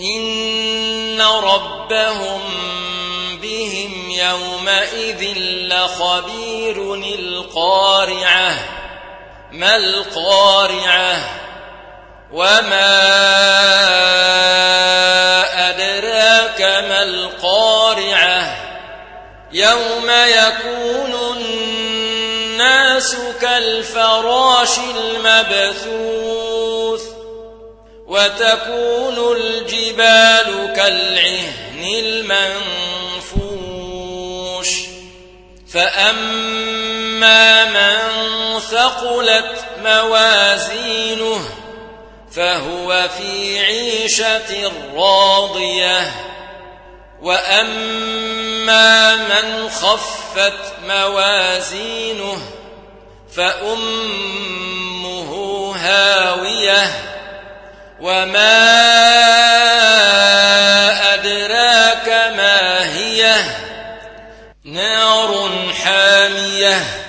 إن ربهم بهم يومئذ لخبير القارعة ما القارعة وما أدراك ما القارعة يوم يكون الناس كالفراش المبثوث وتكون الجبال كالعهن المنفوش. فأما من ثقلت موازينه فهو في عيشة راضية. وأما من خفت موازينه فأمه هاوية. وما نار حامية.